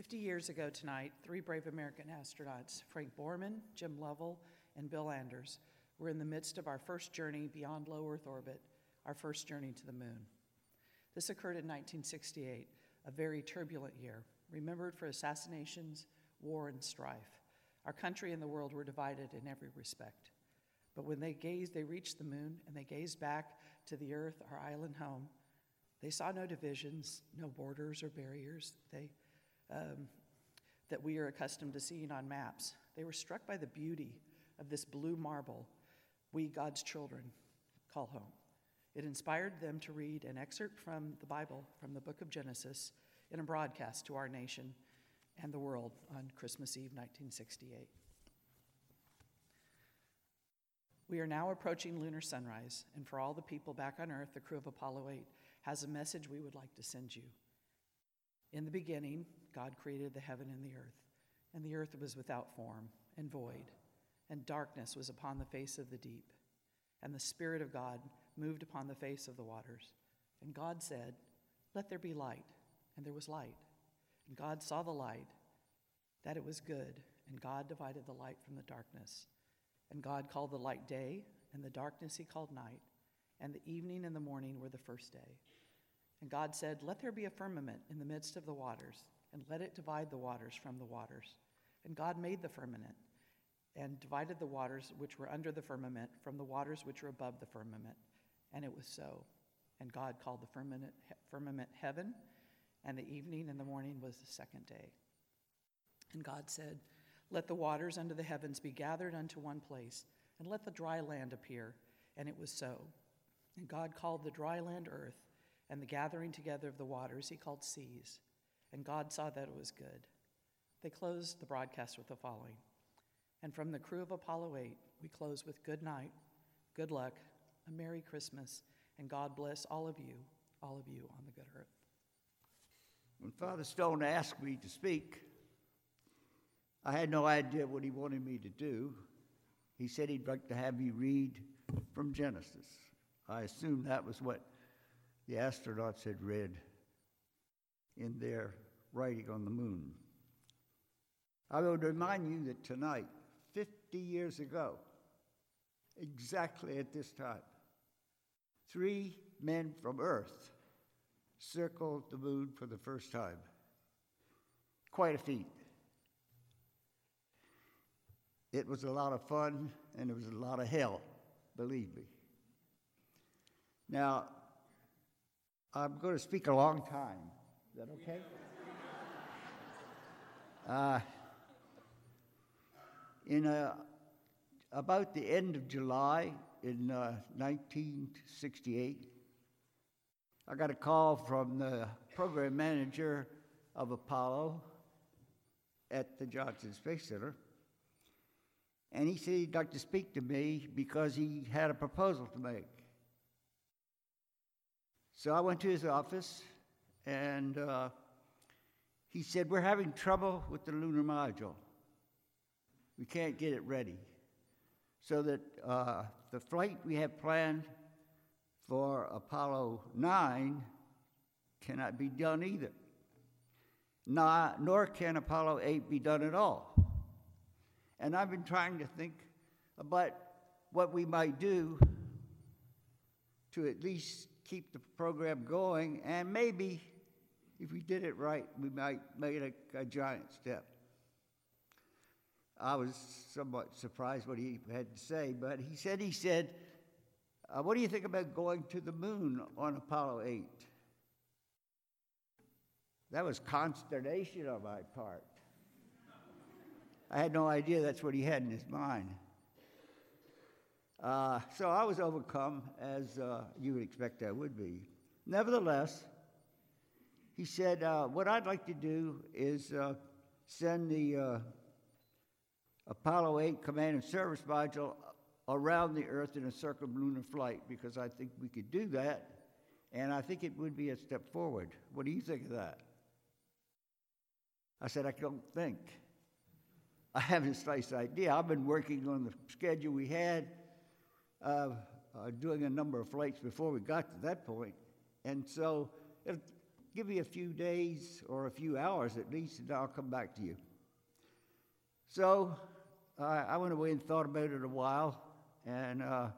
50 years ago tonight, three brave American astronauts, Frank Borman, Jim Lovell, and Bill Anders, were in the midst of our first journey beyond low Earth orbit, our first journey to the moon. This occurred in 1968, a very turbulent year, remembered for assassinations, war, and strife. Our country and the world were divided in every respect. But when they gazed, they reached the moon and they gazed back to the earth, our island home. They saw no divisions, no borders or barriers they, um, that we are accustomed to seeing on maps. They were struck by the beauty of this blue marble we, God's children, call home. It inspired them to read an excerpt from the Bible, from the book of Genesis, in a broadcast to our nation and the world on Christmas Eve 1968. We are now approaching lunar sunrise, and for all the people back on Earth, the crew of Apollo 8 has a message we would like to send you. In the beginning, God created the heaven and the earth, and the earth was without form and void, and darkness was upon the face of the deep, and the Spirit of God moved upon the face of the waters. And God said, Let there be light, and there was light. And God saw the light, that it was good, and God divided the light from the darkness. And God called the light day, and the darkness he called night, and the evening and the morning were the first day. And God said, Let there be a firmament in the midst of the waters, and let it divide the waters from the waters. And God made the firmament, and divided the waters which were under the firmament from the waters which were above the firmament. And it was so. And God called the firmament, firmament heaven, and the evening and the morning was the second day. And God said, Let the waters under the heavens be gathered unto one place, and let the dry land appear. And it was so. And God called the dry land earth, and the gathering together of the waters he called seas. And God saw that it was good. They closed the broadcast with the following. And from the crew of Apollo 8, we close with good night, good luck, a Merry Christmas, and God bless all of you, all of you on the good earth. When Father Stone asked me to speak, I had no idea what he wanted me to do. He said he'd like to have me read from Genesis. I assumed that was what the astronauts had read in their writing on the moon. I would remind you that tonight, 50 years ago, exactly at this time, three men from Earth circled the moon for the first time. Quite a feat. It was a lot of fun and it was a lot of hell, believe me. Now, I'm going to speak a long time. Is that okay? Uh, in a, about the end of July in uh, 1968, I got a call from the program manager of Apollo at the Johnson Space Center. And he said he'd like to speak to me because he had a proposal to make. So I went to his office and uh, he said, We're having trouble with the lunar module. We can't get it ready. So that uh, the flight we have planned for Apollo 9 cannot be done either. Nor can Apollo 8 be done at all. And I've been trying to think about what we might do to at least keep the program going, and maybe if we did it right, we might make a, a giant step. I was somewhat surprised what he had to say, but he said, he said, uh, what do you think about going to the moon on Apollo 8? That was consternation on my part. I had no idea that's what he had in his mind. Uh, so I was overcome, as uh, you would expect I would be. Nevertheless, he said, uh, What I'd like to do is uh, send the uh, Apollo 8 command and service module around the Earth in a circumlunar flight because I think we could do that, and I think it would be a step forward. What do you think of that? I said, I don't think. I have a slight idea. I've been working on the schedule we had, uh, uh, doing a number of flights before we got to that point. And so, if, give me a few days or a few hours at least, and I'll come back to you. So uh, I went away and thought about it a while and uh,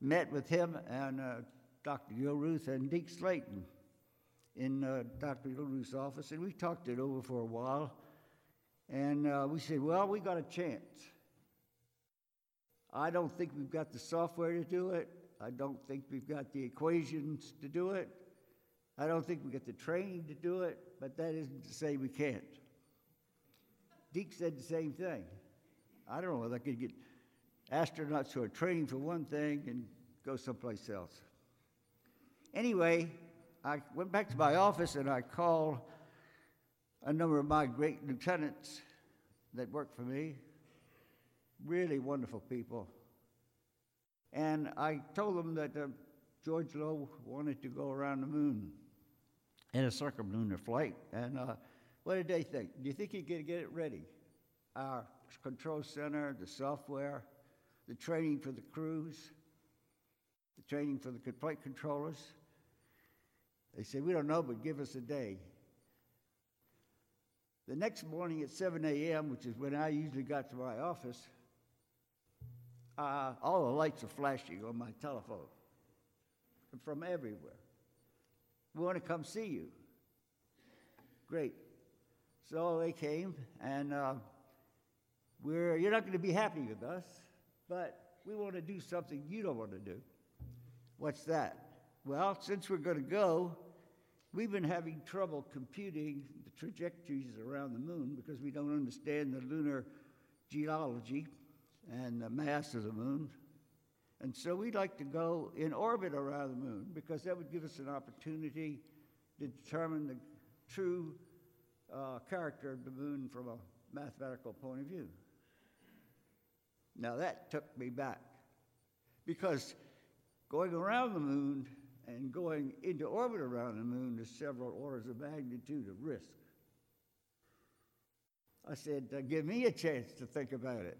met with him and uh, Dr. Gilruth and Deke Slayton in uh, Dr. Gilruth's office, and we talked it over for a while. And uh, we said, well, we got a chance. I don't think we've got the software to do it. I don't think we've got the equations to do it. I don't think we got the training to do it, but that isn't to say we can't. Deke said the same thing. I don't know whether I could get astronauts who are training for one thing and go someplace else. Anyway, I went back to my office and I called a number of my great lieutenants that worked for me, really wonderful people. And I told them that uh, George Low wanted to go around the moon in a circumlunar flight. And uh, what did they think? Do you think he could get it ready? Our control center, the software, the training for the crews, the training for the flight controllers. They said, We don't know, but give us a day. The next morning at 7 a.m., which is when I usually got to my office, uh, all the lights are flashing on my telephone from everywhere. We want to come see you. Great. So they came, and uh, we're, you're not going to be happy with us, but we want to do something you don't want to do. What's that? Well, since we're going to go, we've been having trouble computing the trajectories around the moon because we don't understand the lunar geology and the mass of the moon. And so we'd like to go in orbit around the moon because that would give us an opportunity to determine the true uh, character of the moon from a mathematical point of view. Now that took me back because going around the moon and going into orbit around the moon is several orders of magnitude of risk. I said, give me a chance to think about it.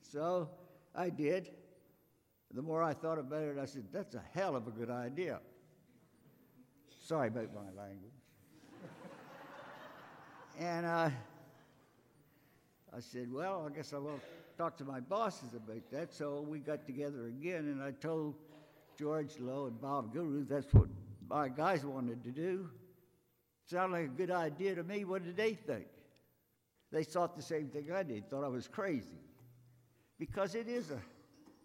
So I did. The more I thought about it, I said, that's a hell of a good idea. Sorry about my language. and uh, I said, well, I guess I will talk to my bosses about that. So we got together again, and I told George Low and Bob Gilruth that's what my guys wanted to do. Sounded like a good idea to me. What did they think? They thought the same thing I did, thought I was crazy. Because it is a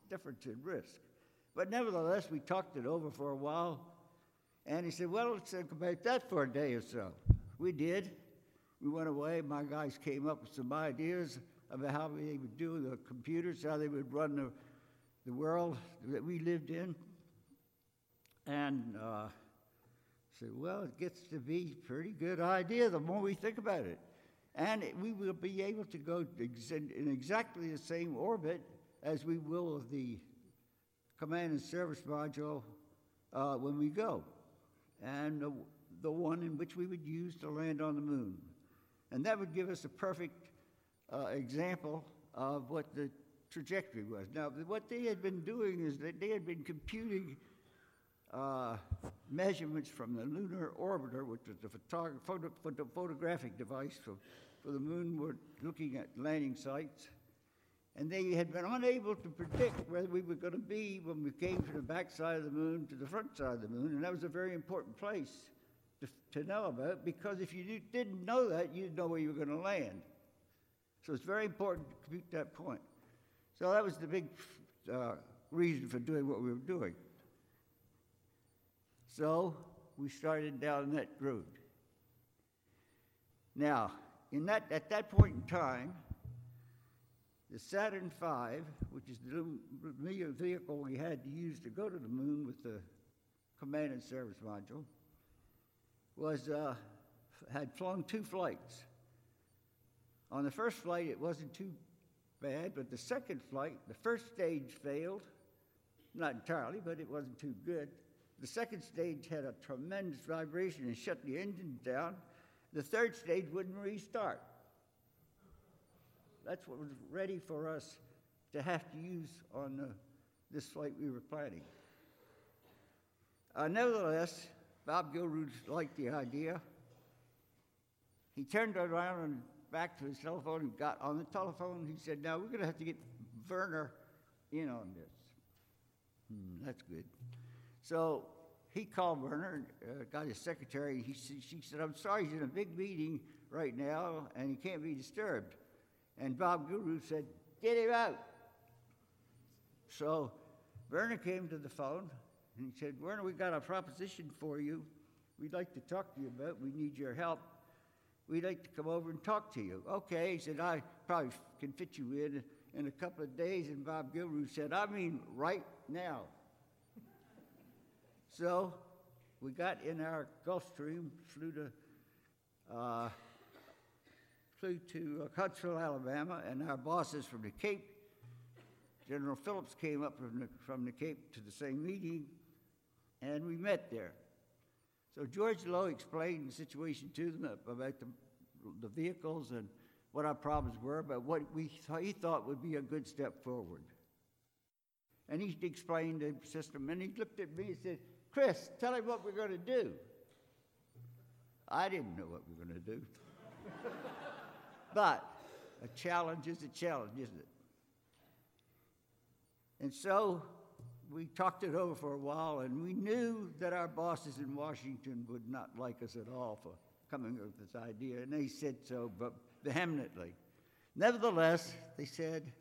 difference in risk. But nevertheless, we talked it over for a while, and he said, Well, let's think about that for a day or so. We did. We went away. My guys came up with some ideas about how they would do the computers, how they would run the, the world that we lived in. And uh, said, Well, it gets to be a pretty good idea the more we think about it. And it, we will be able to go in exactly the same orbit as we will of the command and service module uh, when we go, and the, the one in which we would use to land on the moon. And that would give us a perfect uh, example of what the trajectory was. Now, what they had been doing is that they had been computing uh, measurements from the lunar orbiter, which was the photog- photo- photo- photographic device for, for the moon, were looking at landing sites and they had been unable to predict where we were going to be when we came from the back side of the moon to the front side of the moon, and that was a very important place to, to know about because if you didn't know that, you didn't know where you were going to land. So it's very important to compute that point. So that was the big uh, reason for doing what we were doing. So we started down that road. Now, in that, at that point in time, the Saturn V, which is the vehicle we had to use to go to the moon with the command and service module, was, uh, had flown two flights. On the first flight, it wasn't too bad, but the second flight, the first stage failed. Not entirely, but it wasn't too good. The second stage had a tremendous vibration and shut the engine down. The third stage wouldn't restart. That's what was ready for us to have to use on uh, this flight we were planning. Uh, nevertheless, Bob Gilruth liked the idea. He turned around and back to his telephone and got on the telephone. He said, Now we're going to have to get Wernher in on this. Hmm, that's good. So he called Wernher, uh, got his secretary. He, she said, I'm sorry, he's in a big meeting right now and he can't be disturbed. And Bob Gilruth said, Get him out. So Wernher came to the phone and he said, Wernher, we've got a proposition for you. We'd like to talk to you about. We need your help. We'd like to come over and talk to you. Okay, he said, I probably can fit you in in a couple of days. And Bob Gilruth said, I mean, right now. so we got in our Gulfstream, flew to, uh, flew to uh, Huntsville, Alabama, and our bosses from the Cape, General Phillips came up from the, from the Cape to the same meeting, and we met there. So George Low explained the situation to them about the, the vehicles and what our problems were, but what we th- he thought would be a good step forward. And he explained the system, and he looked at me and said, Chris, tell him what we're going to do. I didn't know what we were going to do. but a challenge is a challenge, isn't it? And so we talked it over for a while, and we knew that our bosses in Washington would not like us at all for coming up with this idea, and they said so but vehemently. Nevertheless, they said,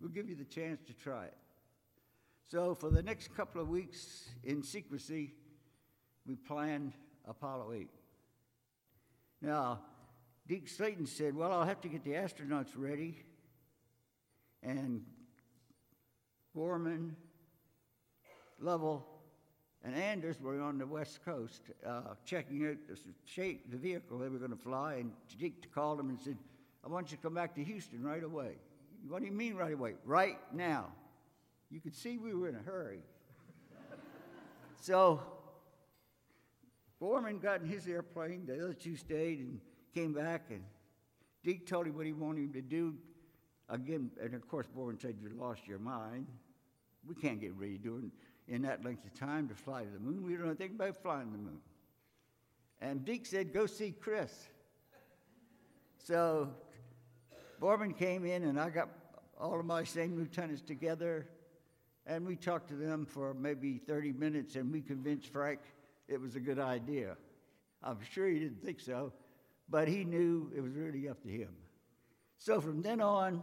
We'll give you the chance to try it. So, for the next couple of weeks in secrecy, we planned Apollo 8. Now, Deke Slayton said, Well, I'll have to get the astronauts ready. And Borman Lovell, and Anders were on the West Coast uh, checking out the shape, the vehicle they were going to fly. And Deke called them and said, I want you to come back to Houston right away. What do you mean right away? Right now. You could see we were in a hurry. so Borman got in his airplane, the other two stayed and came back, and Deke told him what he wanted him to do. Again, and of course, Borman said, You lost your mind. We can't get ready to do it in that length of time to fly to the moon. We don't anything about flying to the moon. And Deke said, Go see Chris. So Borman came in, and I got all of my same lieutenants together, and we talked to them for maybe 30 minutes, and we convinced Frank it was a good idea. I'm sure he didn't think so, but he knew it was really up to him. So from then on,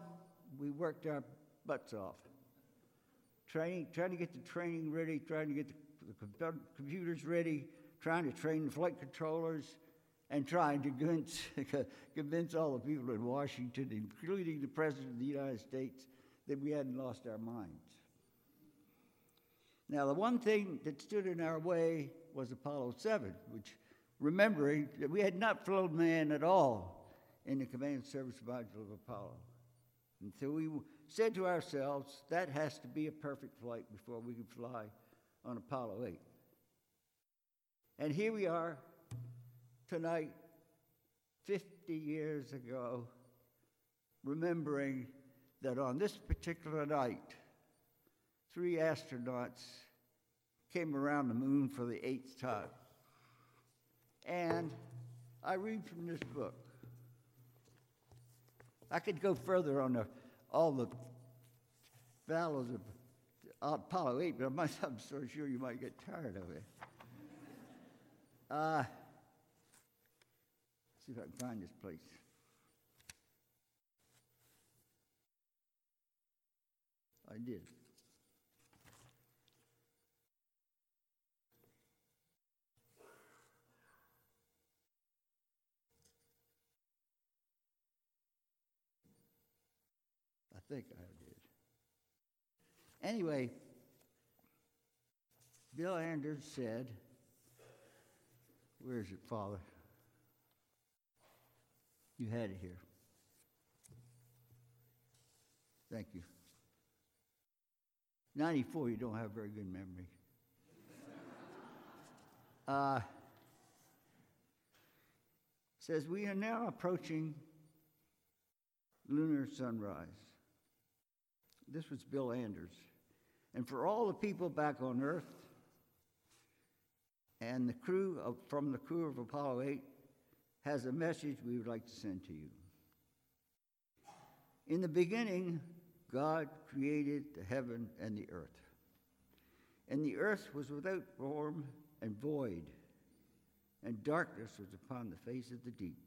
we worked our butts off training, trying to get the training ready, trying to get the, the computers ready, trying to train the flight controllers, and trying to convince, convince all the people in Washington, including the President of the United States, that we hadn't lost our minds. Now, the one thing that stood in our way was Apollo 7, which, remembering that we had not flown man at all in the command service module of Apollo. And so we said to ourselves, that has to be a perfect flight before we can fly on Apollo 8. And here we are tonight, 50 years ago, remembering that on this particular night, three astronauts came around the moon for the eighth time. And I read from this book. I could go further on the all the battles of Apollo 8, but I'm, so sure you might get tired of it. Uh, see if I can find this place. I did. Think I did. Anyway, Bill Anders said, Where is it, Father? You had it here. Thank you. 94, you don't have very good memory. uh, says, We are now approaching lunar sunrise. This was Bill Anders. And for all the people back on earth and the crew of, from the crew of Apollo 8 has a message we would like to send to you. In the beginning, God created the heaven and the earth. And the earth was without form and void, and darkness was upon the face of the deep.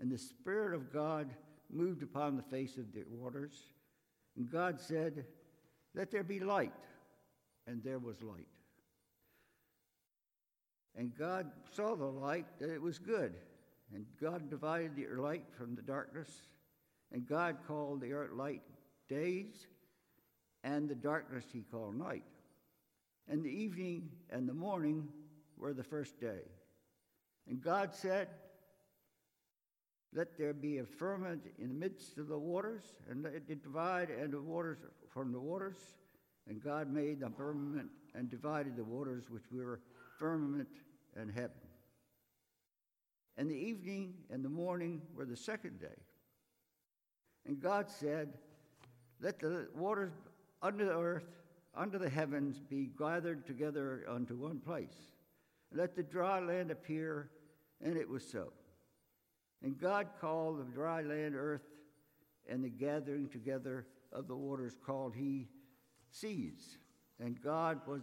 And the Spirit of God moved upon the face of the waters. And God said, Let there be light. And there was light. And God saw the light that it was good. And God divided the light from the darkness. And God called the earth light days, and the darkness he called night. And the evening and the morning were the first day. And God said, Let there be a firmament in the midst of the waters, and let it divide and the waters from the waters. And God made the firmament and divided the waters which were firmament and heaven. And the evening and the morning were the second day. And God said, Let the waters under the earth, under the heavens, be gathered together unto one place. And let the dry land appear, and it was so. And God called the dry land earth, and the gathering together of the waters called he seas. And God was,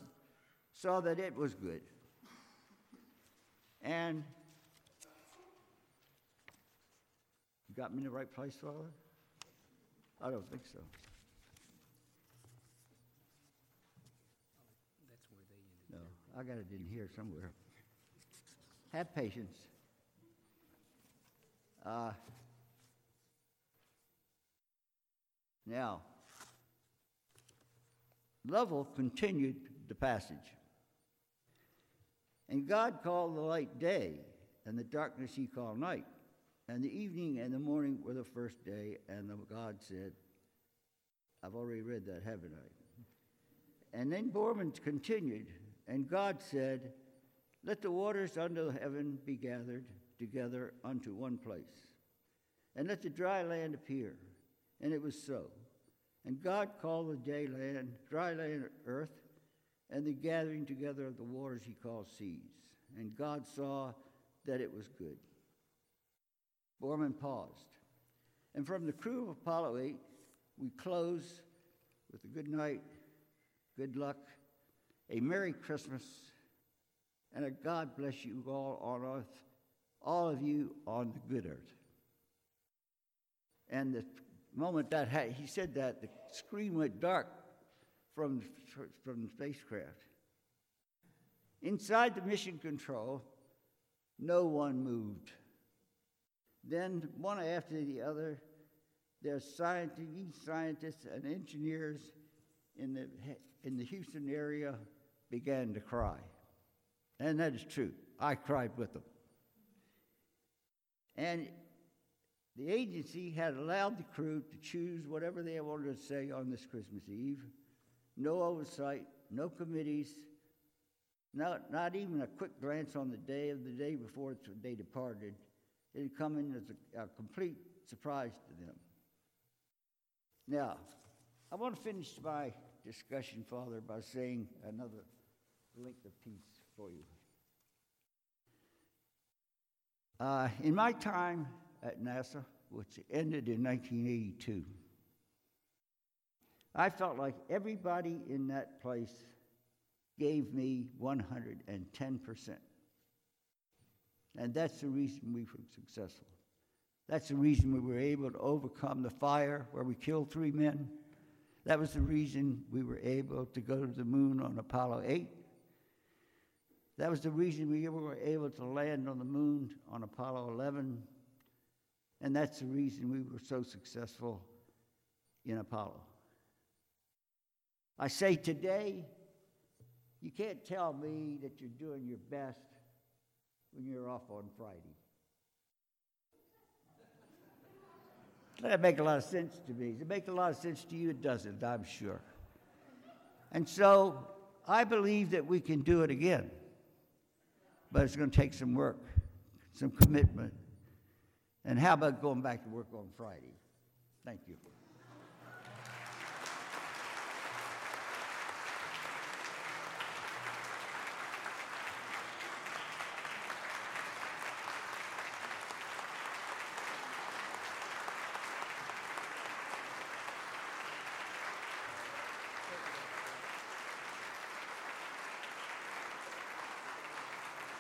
saw that it was good. And you got me in the right place, Father? I don't think so. No, I got it in here somewhere. Have patience. Uh, now, Lovell continued the passage. And God called the light day, and the darkness he called night. And the evening and the morning were the first day, and God said, I've already read that, haven't I? And then Borman continued, and God said, Let the waters under heaven be gathered together unto one place, and let the dry land appear. And it was so. And God called the day land, dry land earth, and the gathering together of the waters he called seas. And God saw that it was good. Borman paused. And from the crew of Apollo 8, we close with a good night, good luck, a Merry Christmas, and a God bless you all on earth, all of you on the good earth. And the moment that ha- he said that, the screen went dark from, from the spacecraft. Inside the mission control, no one moved. Then, one after the other, there's scientists, scientists and engineers in the, in the Houston area began to cry. And that is true. I cried with them. And the agency had allowed the crew to choose whatever they wanted to say on this Christmas Eve. No oversight, no committees, not, not even a quick glance on the day of the day before they departed. It had come in as a, a complete surprise to them. Now, I want to finish my discussion, Father, by saying another link of peace for you. Uh, in my time at NASA, which ended in 1982, I felt like everybody in that place gave me 110%. And that's the reason we were successful. That's the reason we were able to overcome the fire where we killed three men. That was the reason we were able to go to the moon on Apollo 8. That was the reason we were able to land on the moon on Apollo 11. And that's the reason we were so successful in Apollo. I say today, you can't tell me that you're doing your best when you're off on Friday. That make a lot of sense to me. Does it make a lot of sense to you? It doesn't, I'm sure. And so I believe that we can do it again. But it's going to take some work, some commitment. And how about going back to work on Friday? Thank you.